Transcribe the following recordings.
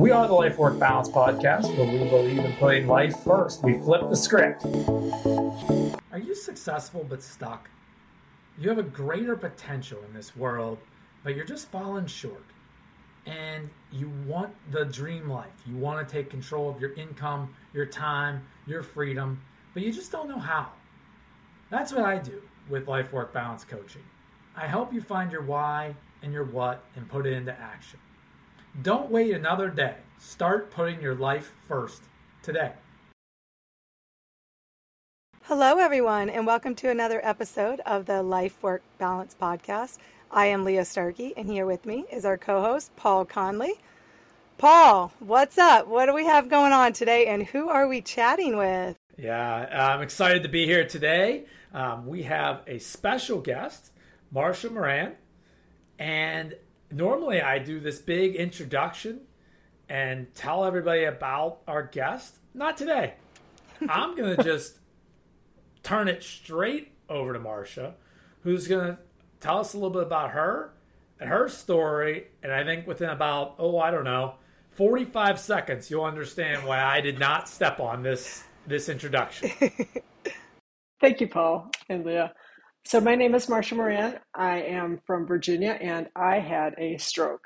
We are the Life Work Balance podcast where we believe in putting life first. We flip the script. Are you successful but stuck? You have a greater potential in this world, but you're just falling short. And you want the dream life. You want to take control of your income, your time, your freedom, but you just don't know how. That's what I do with Life Work Balance Coaching. I help you find your why and your what and put it into action. Don't wait another day. Start putting your life first today. Hello, everyone, and welcome to another episode of the Life Work Balance Podcast. I am Leah Starkey, and here with me is our co host, Paul Conley. Paul, what's up? What do we have going on today, and who are we chatting with? Yeah, I'm excited to be here today. Um, we have a special guest, Marcia Moran, and normally I do this big introduction and tell everybody about our guest. Not today. I'm going to just turn it straight over to Marcia, who's going to tell us a little bit about her and her story. And I think within about, oh, I don't know, 45 seconds, you'll understand why I did not step on this this introduction. Thank you, Paul and Leah. So, my name is Marcia Moran. I am from Virginia and I had a stroke.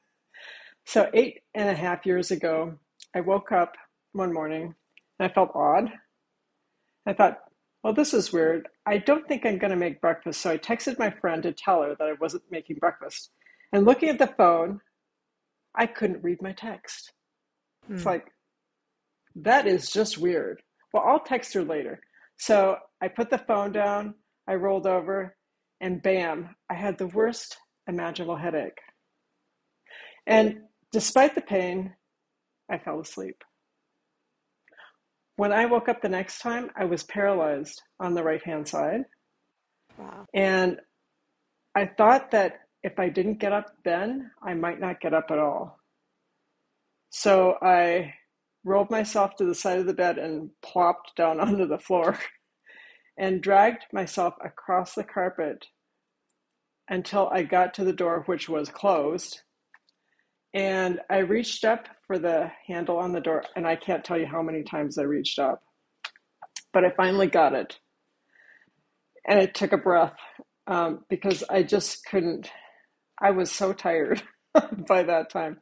so, eight and a half years ago, I woke up one morning and I felt odd. I thought, well, this is weird. I don't think I'm going to make breakfast. So, I texted my friend to tell her that I wasn't making breakfast. And looking at the phone, I couldn't read my text. Hmm. It's like, that is just weird. Well, I'll text her later. So I put the phone down, I rolled over, and bam, I had the worst imaginable headache. And despite the pain, I fell asleep. When I woke up the next time, I was paralyzed on the right hand side. Wow. And I thought that if I didn't get up then, I might not get up at all. So I rolled myself to the side of the bed and plopped down onto the floor and dragged myself across the carpet until I got to the door, which was closed. And I reached up for the handle on the door, and I can't tell you how many times I reached up. But I finally got it. And I took a breath um, because I just couldn't, I was so tired by that time.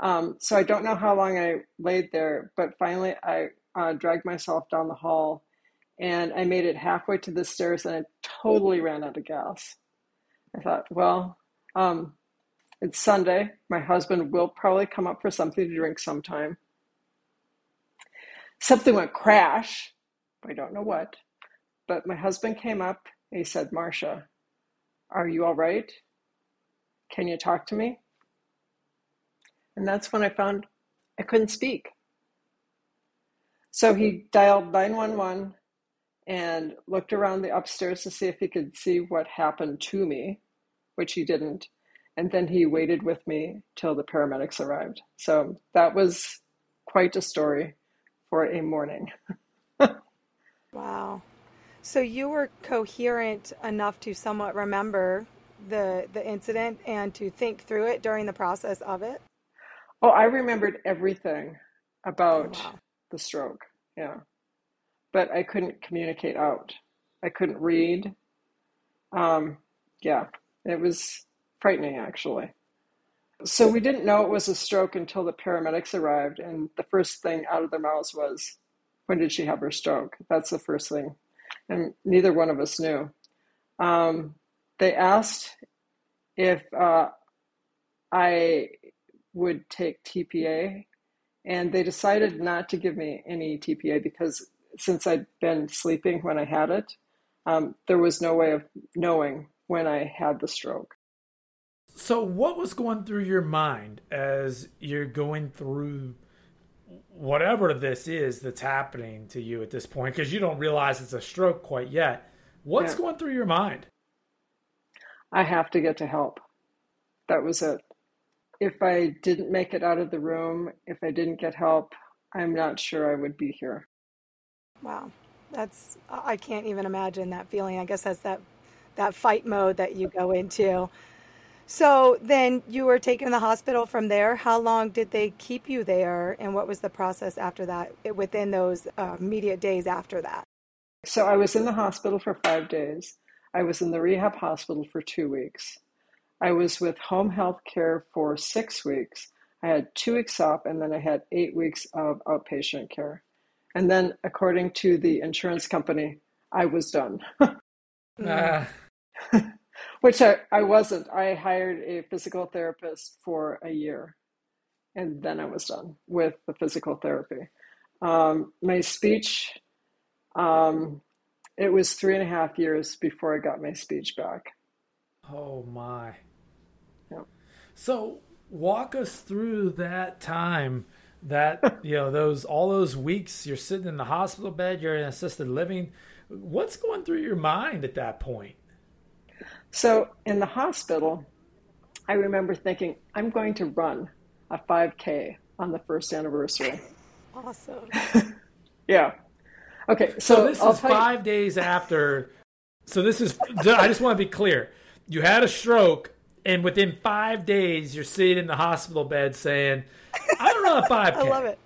Um, so I don't know how long I laid there, but finally I uh, dragged myself down the hall and I made it halfway to the stairs and I totally ran out of gas. I thought, well, um, it's Sunday. My husband will probably come up for something to drink sometime. Something went crash. I don't know what. But my husband came up and he said, Marcia, are you all right? Can you talk to me? And that's when I found I couldn't speak. So he dialed 911 and looked around the upstairs to see if he could see what happened to me, which he didn't. And then he waited with me till the paramedics arrived. So that was quite a story for a morning. wow. So you were coherent enough to somewhat remember the the incident and to think through it during the process of it? Oh, I remembered everything about oh, wow. the stroke. Yeah. But I couldn't communicate out. I couldn't read. Um, yeah, it was frightening actually. So we didn't know it was a stroke until the paramedics arrived, and the first thing out of their mouths was, "When did she have her stroke?" That's the first thing, and neither one of us knew. Um, they asked if uh, I would take TPA, and they decided not to give me any TPA because since I'd been sleeping when I had it, um, there was no way of knowing when I had the stroke. So, what was going through your mind as you're going through whatever this is that's happening to you at this point? Because you don't realize it's a stroke quite yet. What's yeah. going through your mind? I have to get to help. That was it if I didn't make it out of the room, if I didn't get help, I'm not sure I would be here. Wow. That's I can't even imagine that feeling. I guess that's that that fight mode that you go into. So then you were taken to the hospital from there. How long did they keep you there, and what was the process after that, within those uh, immediate days after that? So I was in the hospital for five days. I was in the rehab hospital for two weeks. I was with home health care for six weeks. I had two weeks off, and then I had eight weeks of outpatient care. And then, according to the insurance company, I was done. uh. Which I, I wasn't. I hired a physical therapist for a year, and then I was done with the physical therapy. Um, my speech, um, it was three and a half years before I got my speech back. Oh, my. Yeah. So, walk us through that time that you know those all those weeks you're sitting in the hospital bed you're in assisted living. What's going through your mind at that point? So in the hospital i remember thinking i'm going to run a 5k on the first anniversary. Awesome. Yeah. Okay so, so this I'll is five you... days after so this is i just want to be clear. You had a stroke and within five days, you're sitting in the hospital bed saying, "I don't a 5K." I love it.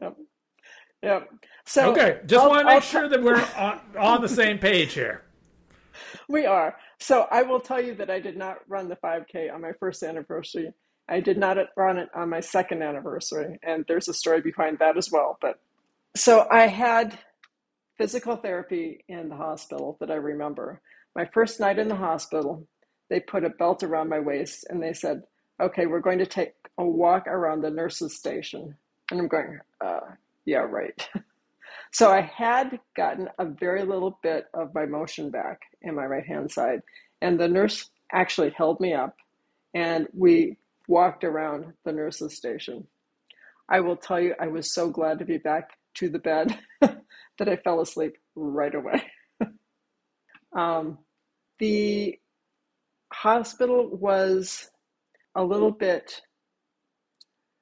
Yep. Yep. So okay, just want to make I'll sure t- that we're on, on the same page here. We are. So I will tell you that I did not run the 5K on my first anniversary. I did not run it on my second anniversary, and there's a story behind that as well. But so I had physical therapy in the hospital that I remember. My first night in the hospital, they put a belt around my waist and they said, okay, we're going to take a walk around the nurse's station. And I'm going, uh, yeah, right. so I had gotten a very little bit of my motion back in my right hand side. And the nurse actually held me up and we walked around the nurse's station. I will tell you, I was so glad to be back to the bed that I fell asleep right away. um, the hospital was a little bit,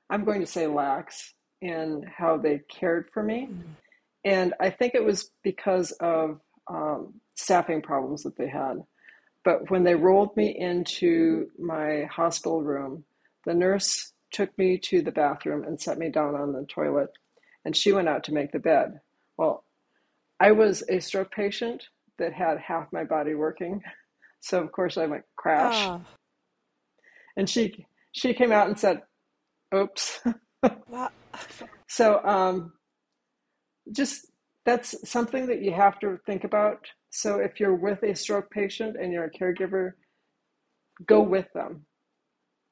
I'm going to say lax in how they cared for me. Mm-hmm. And I think it was because of um, staffing problems that they had. But when they rolled me into my hospital room, the nurse took me to the bathroom and set me down on the toilet, and she went out to make the bed. Well, I was a stroke patient that had half my body working. So of course I went crash. Oh. And she she came out and said, "Oops." wow. So um, just that's something that you have to think about. So if you're with a stroke patient and you're a caregiver, go with them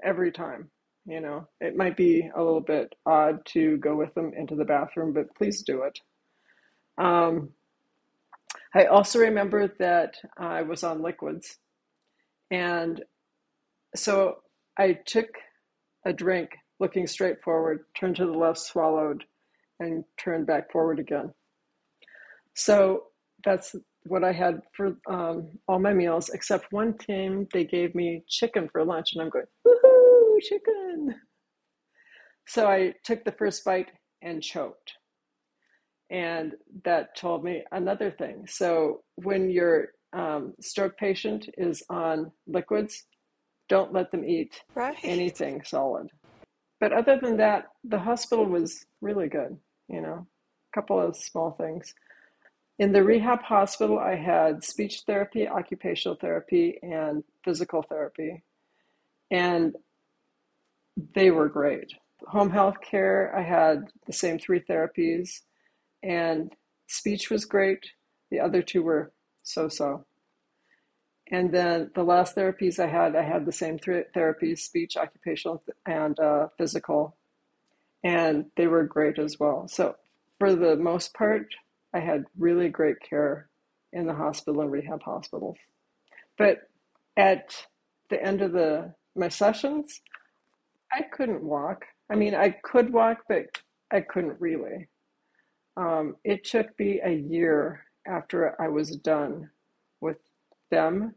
every time. You know, it might be a little bit odd to go with them into the bathroom, but please do it. Um, I also remember that I was on liquids. And so I took a drink looking straight forward, turned to the left, swallowed, and turned back forward again. So that's what I had for um, all my meals, except one time they gave me chicken for lunch, and I'm going, woohoo, chicken. So I took the first bite and choked. And that told me another thing. So when your um, stroke patient is on liquids, don't let them eat right. anything solid. But other than that, the hospital was really good, you know, a couple of small things. In the rehab hospital, I had speech therapy, occupational therapy, and physical therapy. And they were great. Home health care, I had the same three therapies and speech was great. The other two were so so. And then the last therapies I had, I had the same th- therapies speech, occupational, and uh, physical. And they were great as well. So, for the most part, I had really great care in the hospital and rehab hospitals. But at the end of the my sessions, I couldn't walk. I mean, I could walk, but I couldn't really. Um, it took me a year after I was done with them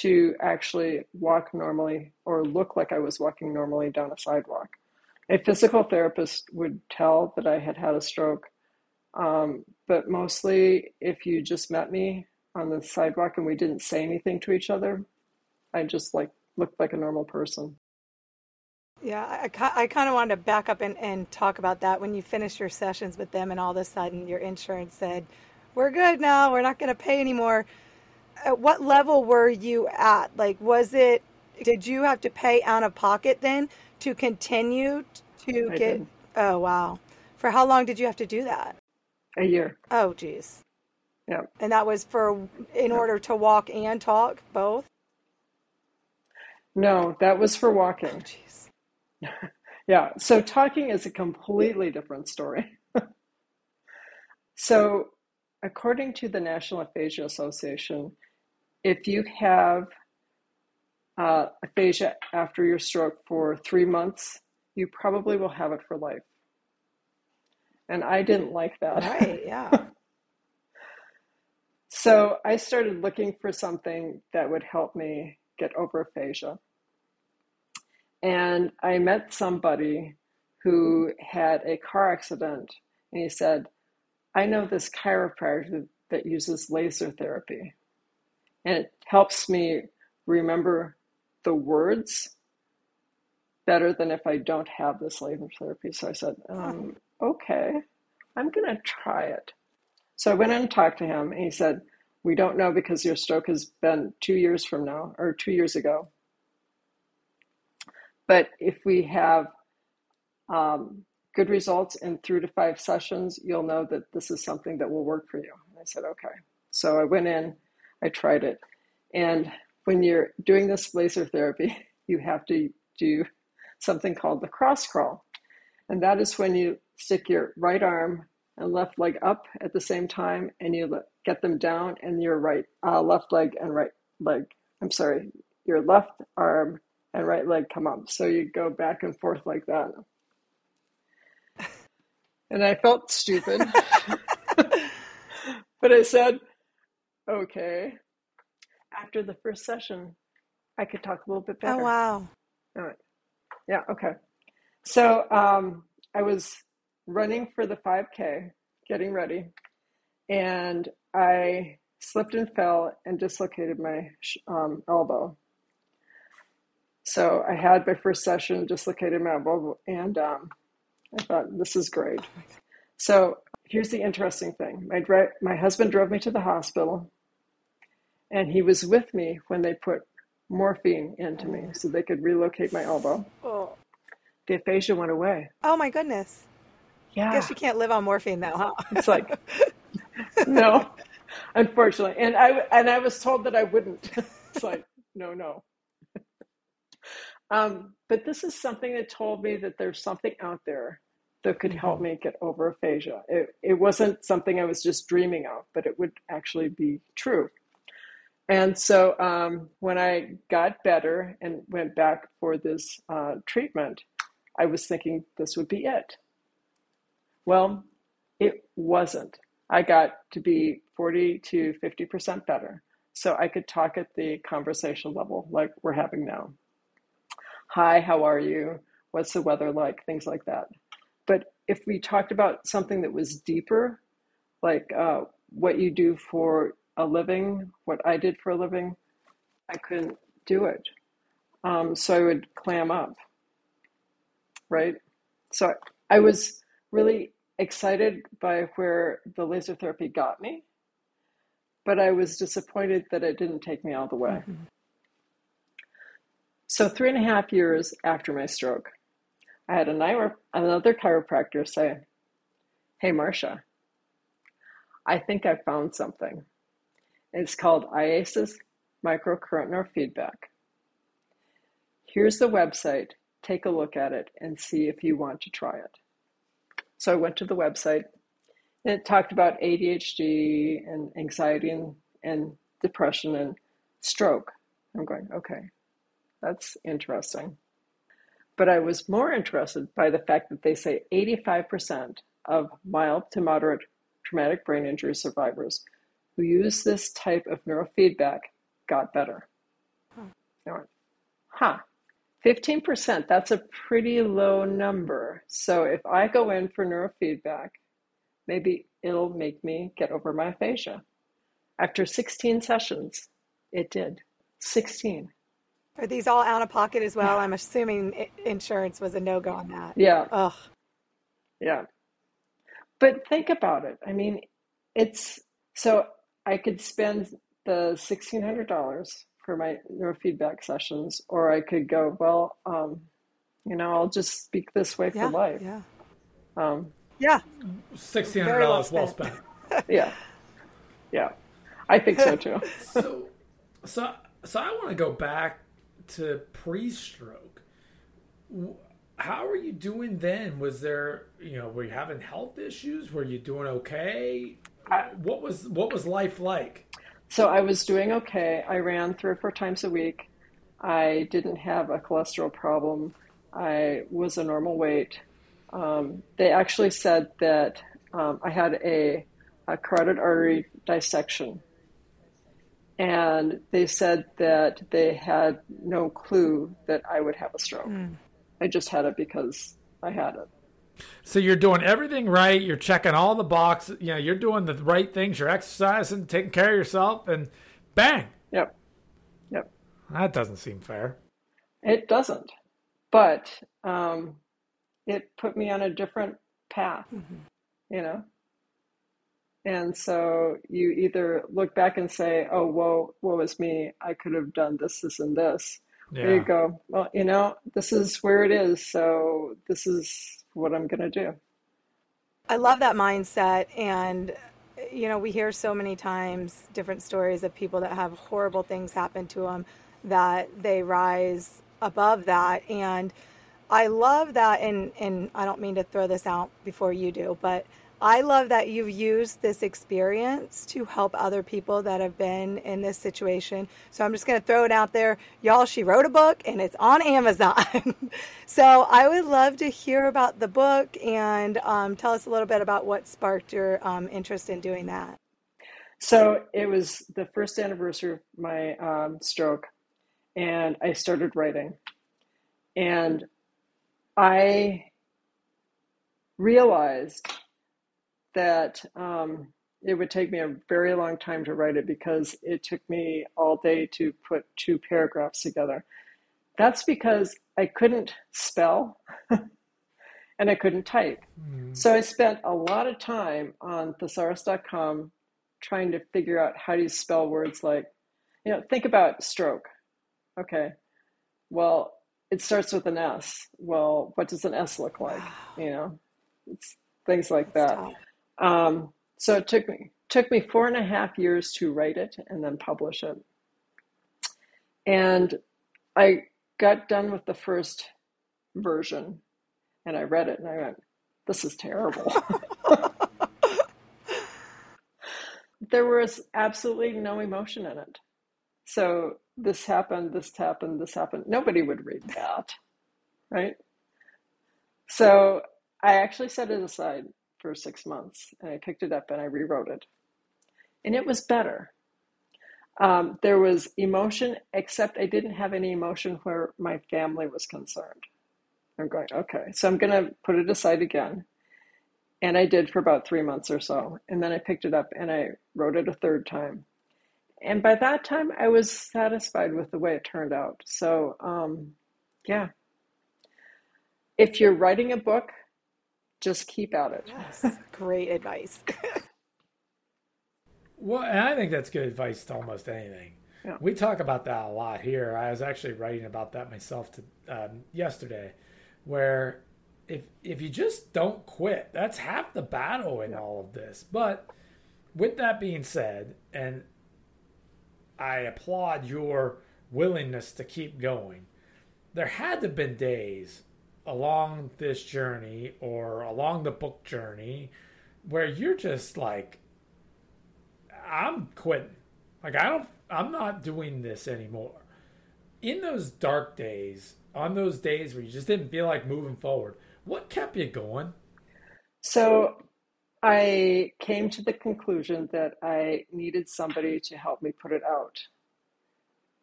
to actually walk normally or look like I was walking normally down a sidewalk. A physical therapist would tell that I had had a stroke, um, but mostly if you just met me on the sidewalk and we didn't say anything to each other, I just like looked like a normal person. Yeah, I, I kind of wanted to back up and, and talk about that when you finished your sessions with them and all of a sudden your insurance said, we're good now, we're not going to pay anymore. At what level were you at? Like, was it, did you have to pay out of pocket then to continue to I get, did. oh, wow. For how long did you have to do that? A year. Oh, geez. Yeah. And that was for, in order to walk and talk, both? No, that was for Oh, walking. jeez. Yeah, so talking is a completely different story. So, according to the National Aphasia Association, if you have uh, aphasia after your stroke for three months, you probably will have it for life. And I didn't like that. Right, yeah. So I started looking for something that would help me get over aphasia. And I met somebody who had a car accident, and he said, I know this chiropractor that uses laser therapy, and it helps me remember the words better than if I don't have this laser therapy. So I said, um, okay, I'm going to try it. So I went in and talked to him, and he said, We don't know because your stroke has been two years from now, or two years ago. But if we have um, good results in three to five sessions, you'll know that this is something that will work for you. And I said, Okay. So I went in, I tried it. And when you're doing this laser therapy, you have to do something called the cross crawl. And that is when you stick your right arm and left leg up at the same time, and you get them down, and your right uh, left leg and right leg. I'm sorry, your left arm and right leg come up. So you go back and forth like that. And I felt stupid, but I said, "Okay." After the first session, I could talk a little bit better. Oh, wow. All right. Yeah, okay. So um, I was running for the 5K, getting ready, and I slipped and fell and dislocated my um, elbow. So I had my first session, dislocated my elbow, and um, I thought, this is great. So here's the interesting thing my, dri- my husband drove me to the hospital, and he was with me when they put morphine into me so they could relocate my elbow. Oh, The aphasia went away. oh my goodness. Yeah. I Guess you can't live on morphine now, huh? It's like, no, unfortunately. And I, and I was told that I wouldn't. It's like, no, no. Um, but this is something that told me that there's something out there that could help me get over aphasia. It, it wasn't something I was just dreaming of, but it would actually be true. And so um, when I got better and went back for this uh, treatment, I was thinking this would be it. Well, it wasn't. I got to be 40 to 50% better. So I could talk at the conversation level like we're having now. Hi, how are you? What's the weather like? Things like that. But if we talked about something that was deeper, like uh, what you do for a living, what I did for a living, I couldn't do it. Um, so I would clam up, right? So I was really excited by where the laser therapy got me, but I was disappointed that it didn't take me all the way. So, three and a half years after my stroke, I had another, another chiropractor say, Hey, Marcia, I think I found something. It's called IASIS microcurrent neurofeedback. Here's the website. Take a look at it and see if you want to try it. So I went to the website and it talked about ADHD and anxiety and, and depression and stroke. I'm going, okay, that's interesting. But I was more interested by the fact that they say 85% of mild to moderate traumatic brain injury survivors who used this type of neurofeedback got better. Went, huh, 15%, that's a pretty low number. So if I go in for neurofeedback, maybe it'll make me get over my aphasia. After 16 sessions, it did. 16. Are these all out of pocket as well? I'm assuming insurance was a no go on that. Yeah. Ugh. Yeah. But think about it. I mean, it's so I could spend the $1,600 for my neurofeedback sessions, or I could go, well, um, you know, I'll just speak this way yeah, for life. Yeah. Um, yeah. $1,600 well spent. yeah. Yeah. I think so too. so, so, so I want to go back to pre-stroke. How are you doing then? Was there, you know, were you having health issues? Were you doing okay? I, what was what was life like? So I was doing okay. I ran three or four times a week. I didn't have a cholesterol problem. I was a normal weight. Um, they actually said that um, I had a, a carotid artery dissection and they said that they had no clue that I would have a stroke. Mm. I just had it because I had it. So you're doing everything right. You're checking all the boxes. You know, you're doing the right things. You're exercising, taking care of yourself, and bang. Yep. Yep. That doesn't seem fair. It doesn't, but um, it put me on a different path. Mm-hmm. You know, and so you either look back and say, oh, whoa, woe is me. I could have done this, this, and this. Yeah. Or you go, well, you know, this is where it is. So this is what I'm going to do. I love that mindset. And, you know, we hear so many times different stories of people that have horrible things happen to them that they rise above that. And I love that. And, and I don't mean to throw this out before you do, but I love that you've used this experience to help other people that have been in this situation. So I'm just going to throw it out there. Y'all, she wrote a book and it's on Amazon. so I would love to hear about the book and um, tell us a little bit about what sparked your um, interest in doing that. So it was the first anniversary of my um, stroke, and I started writing. And I realized that um, it would take me a very long time to write it because it took me all day to put two paragraphs together. That's because I couldn't spell and I couldn't type. Mm. So I spent a lot of time on thesaurus.com trying to figure out how do you spell words like, you know, think about stroke. Okay. Well, it starts with an S. Well, what does an S look like? You know, it's things like that. Um, so it took me took me four and a half years to write it and then publish it. And I got done with the first version and I read it and I went, this is terrible. there was absolutely no emotion in it. So this happened, this happened, this happened. Nobody would read that, right? So I actually set it aside for six months and I picked it up and I rewrote it. And it was better. Um, there was emotion, except I didn't have any emotion where my family was concerned. I'm going, okay, so I'm going to put it aside again. And I did for about three months or so. And then I picked it up and I wrote it a third time. And by that time, I was satisfied with the way it turned out. So, um, yeah. If you're writing a book, just keep at it. Yes, great advice. well, and I think that's good advice to almost anything. Yeah. We talk about that a lot here. I was actually writing about that myself to, um, yesterday, where if if you just don't quit, that's half the battle in yeah. all of this. But with that being said, and I applaud your willingness to keep going. There had to have been days along this journey or along the book journey where you're just like I'm quitting. Like I don't I'm not doing this anymore. In those dark days, on those days where you just didn't feel like moving forward, what kept you going? So I came to the conclusion that I needed somebody to help me put it out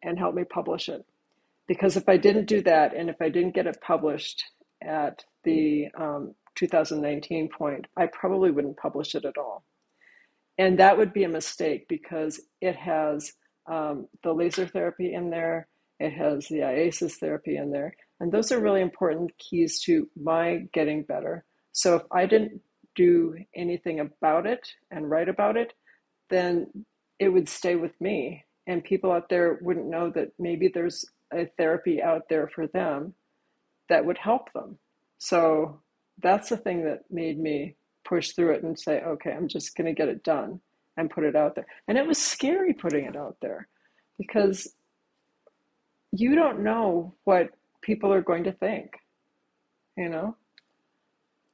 and help me publish it because if I didn't do that and if I didn't get it published at the um, 2019 point, I probably wouldn't publish it at all. And that would be a mistake because it has um, the laser therapy in there, It has the IASIS therapy in there. And those are really important keys to my getting better. So if I didn't do anything about it and write about it, then it would stay with me. And people out there wouldn't know that maybe there's a therapy out there for them that would help them. So that's the thing that made me push through it and say, okay, I'm just going to get it done and put it out there. And it was scary putting it out there because you don't know what people are going to think, you know?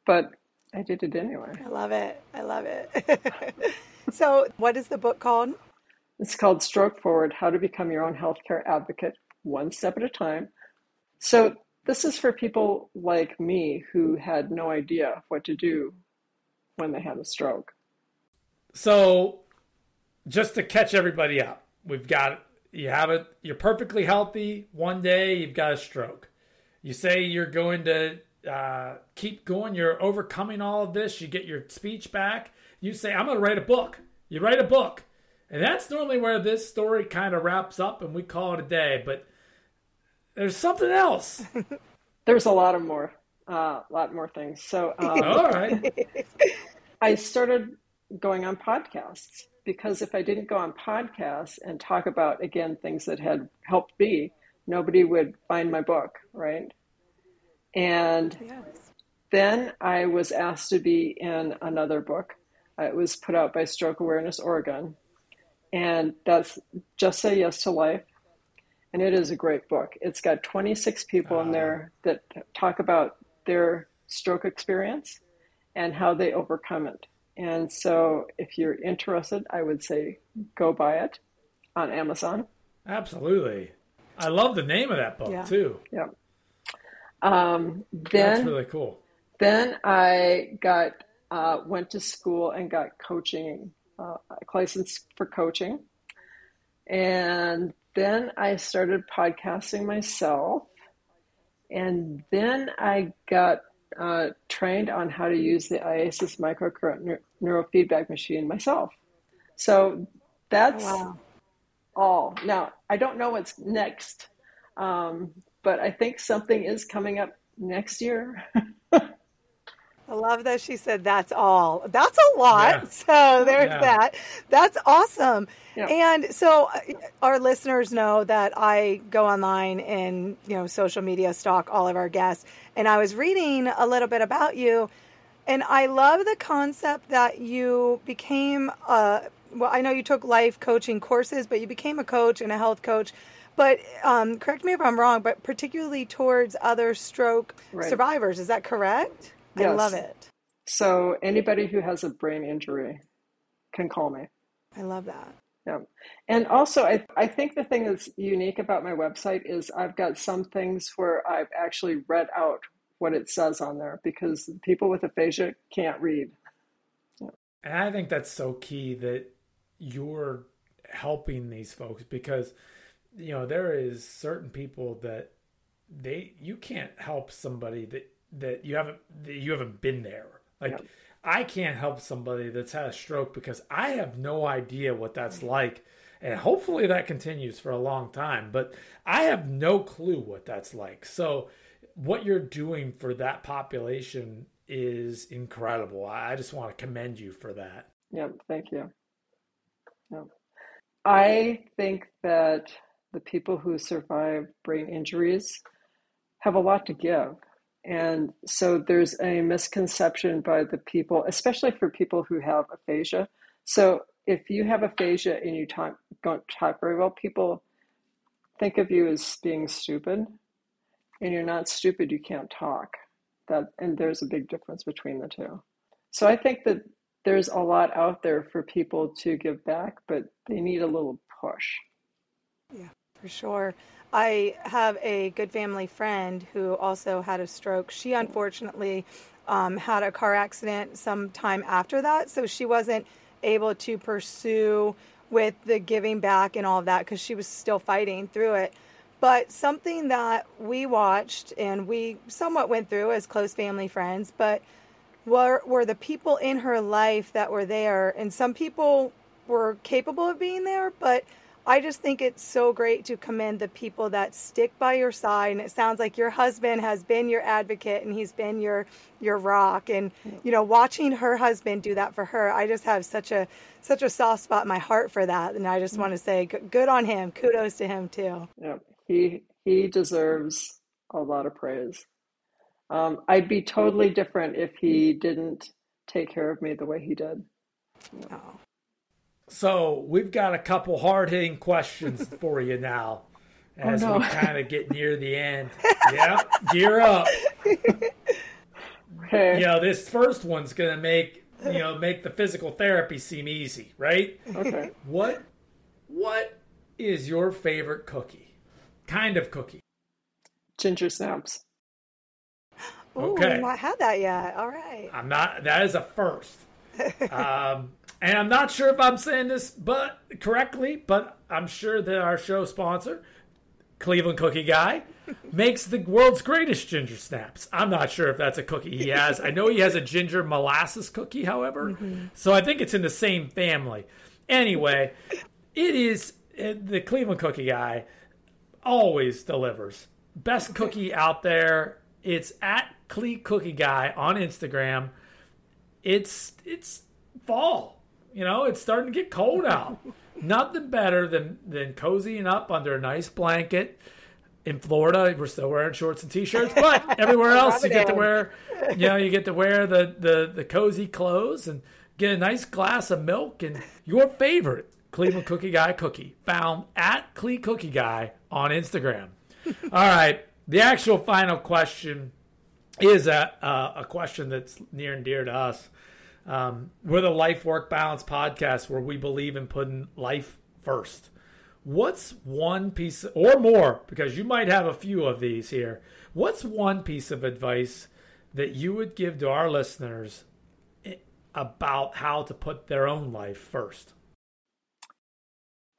But I did it anyway. I love it. I love it. so, what is the book called? It's called Stroke Forward How to Become Your Own Healthcare Advocate, One Step at a Time. So, this is for people like me who had no idea what to do when they had a stroke. So, just to catch everybody up, we've got you have it, you're perfectly healthy. One day you've got a stroke. You say you're going to uh, keep going, you're overcoming all of this, you get your speech back. You say, I'm going to write a book. You write a book. And that's normally where this story kind of wraps up and we call it a day. But there's something else. there's a lot of more, a uh, lot more things. So, um, all right. I started going on podcasts because if I didn't go on podcasts and talk about, again, things that had helped me, nobody would find my book, right? And yes. then I was asked to be in another book. It was put out by Stroke Awareness Oregon. And that's Just Say Yes to Life. And it is a great book. It's got 26 people uh, in there that talk about their stroke experience and how they overcome it. And so, if you're interested, I would say go buy it on Amazon. Absolutely. I love the name of that book yeah. too. Yeah. Um, then, That's really cool. Then I got uh, went to school and got coaching, uh, license for coaching, and then I started podcasting myself, and then I got uh, trained on how to use the IASIS microcurrent neurofeedback machine myself. So that's wow. all. Now, I don't know what's next, um, but I think something is coming up next year. I love that she said that's all. That's a lot. Yeah. So there's yeah. that. That's awesome. Yeah. And so uh, our listeners know that I go online and, you know, social media stalk all of our guests. And I was reading a little bit about you and I love the concept that you became a well, I know you took life coaching courses, but you became a coach and a health coach. But um, correct me if I'm wrong, but particularly towards other stroke right. survivors. Is that correct? Yes. I love it. So anybody who has a brain injury can call me. I love that. Yeah. And also, I, I think the thing that's unique about my website is I've got some things where I've actually read out what it says on there because people with aphasia can't read. Yeah. And I think that's so key that you're helping these folks because, you know, there is certain people that they you can't help somebody that that you haven't that you haven't been there. Like yeah. I can't help somebody that's had a stroke because I have no idea what that's like. And hopefully that continues for a long time, but I have no clue what that's like. So what you're doing for that population is incredible. I just want to commend you for that. Yeah, thank you. Yeah. I think that the people who survive brain injuries have a lot to give. And so there's a misconception by the people, especially for people who have aphasia. So if you have aphasia and you talk, don't talk very well, people think of you as being stupid. And you're not stupid, you can't talk. That and there's a big difference between the two. So I think that there's a lot out there for people to give back, but they need a little push. Yeah, for sure. I have a good family friend who also had a stroke. She unfortunately um, had a car accident some time after that, so she wasn't able to pursue with the giving back and all of that because she was still fighting through it. But something that we watched and we somewhat went through as close family friends, but were, were the people in her life that were there. And some people were capable of being there, but I just think it's so great to commend the people that stick by your side. And it sounds like your husband has been your advocate and he's been your your rock. And you know, watching her husband do that for her, I just have such a such a soft spot in my heart for that. And I just mm-hmm. want to say, good on him. Kudos to him too. Yeah, he he deserves a lot of praise. Um, I'd be totally different if he didn't take care of me the way he did. Oh. So we've got a couple hard hitting questions for you now oh, as oh, no. we kind of get near the end. yep, gear up. Okay. You know, this first one's gonna make you know make the physical therapy seem easy, right? Okay. What what is your favorite cookie? Kind of cookie? Ginger snaps. Ooh, okay. I've not had that yet. All right. I'm not. That is a first. um, and I'm not sure if I'm saying this but correctly, but I'm sure that our show sponsor, Cleveland Cookie Guy, makes the world's greatest ginger snaps. I'm not sure if that's a cookie he has. I know he has a ginger molasses cookie, however, mm-hmm. so I think it's in the same family. Anyway, it is uh, the Cleveland Cookie Guy always delivers. Best cookie out there. It's at Cle Cookie Guy on Instagram. It's it's fall you know, it's starting to get cold out. Nothing better than than cozying up under a nice blanket. In Florida, we're still wearing shorts and t-shirts, but everywhere else you get to wear, you know, you get to wear the, the, the cozy clothes and get a nice glass of milk and your favorite Cleveland Cookie Guy cookie found at Clee Cookie Guy on Instagram. All right, the actual final question is a, uh, a question that's near and dear to us. Um, we're the Life Work Balance podcast where we believe in putting life first. What's one piece, or more, because you might have a few of these here. What's one piece of advice that you would give to our listeners about how to put their own life first?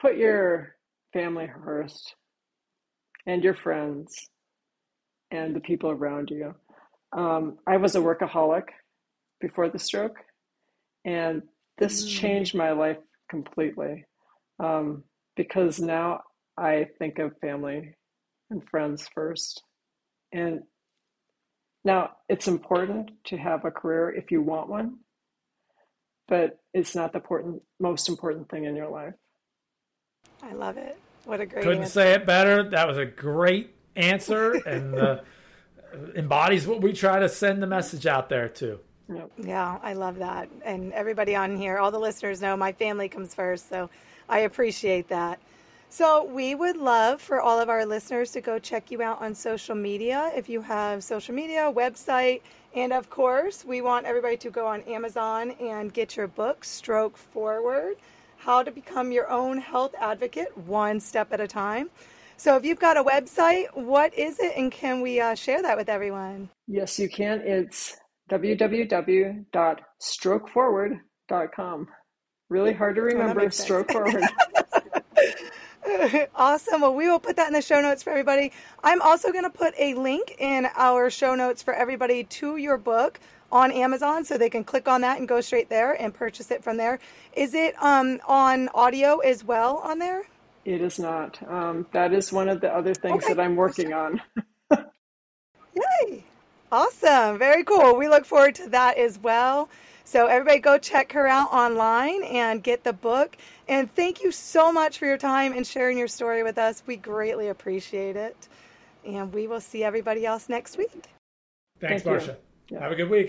Put your family first and your friends and the people around you. Um, I was a workaholic before the stroke. And this mm. changed my life completely um, because now I think of family and friends first. And now it's important to have a career if you want one, but it's not the important, most important thing in your life. I love it. What a great couldn't answer. say it better. That was a great answer and uh, embodies what we try to send the message out there to. Yep. Yeah, I love that. And everybody on here, all the listeners know my family comes first. So I appreciate that. So we would love for all of our listeners to go check you out on social media if you have social media, website, and of course, we want everybody to go on Amazon and get your book, Stroke Forward How to Become Your Own Health Advocate, one step at a time. So if you've got a website, what is it, and can we uh, share that with everyone? Yes, you can. It's www.strokeforward.com. Really hard to remember, oh, stroke forward. awesome. Well, we will put that in the show notes for everybody. I'm also going to put a link in our show notes for everybody to your book on Amazon so they can click on that and go straight there and purchase it from there. Is it um, on audio as well on there? It is not. Um, that is one of the other things okay. that I'm working on. Yay! Awesome. Very cool. We look forward to that as well. So, everybody go check her out online and get the book. And thank you so much for your time and sharing your story with us. We greatly appreciate it. And we will see everybody else next week. Thanks, thank Marcia. Yeah. Have a good week.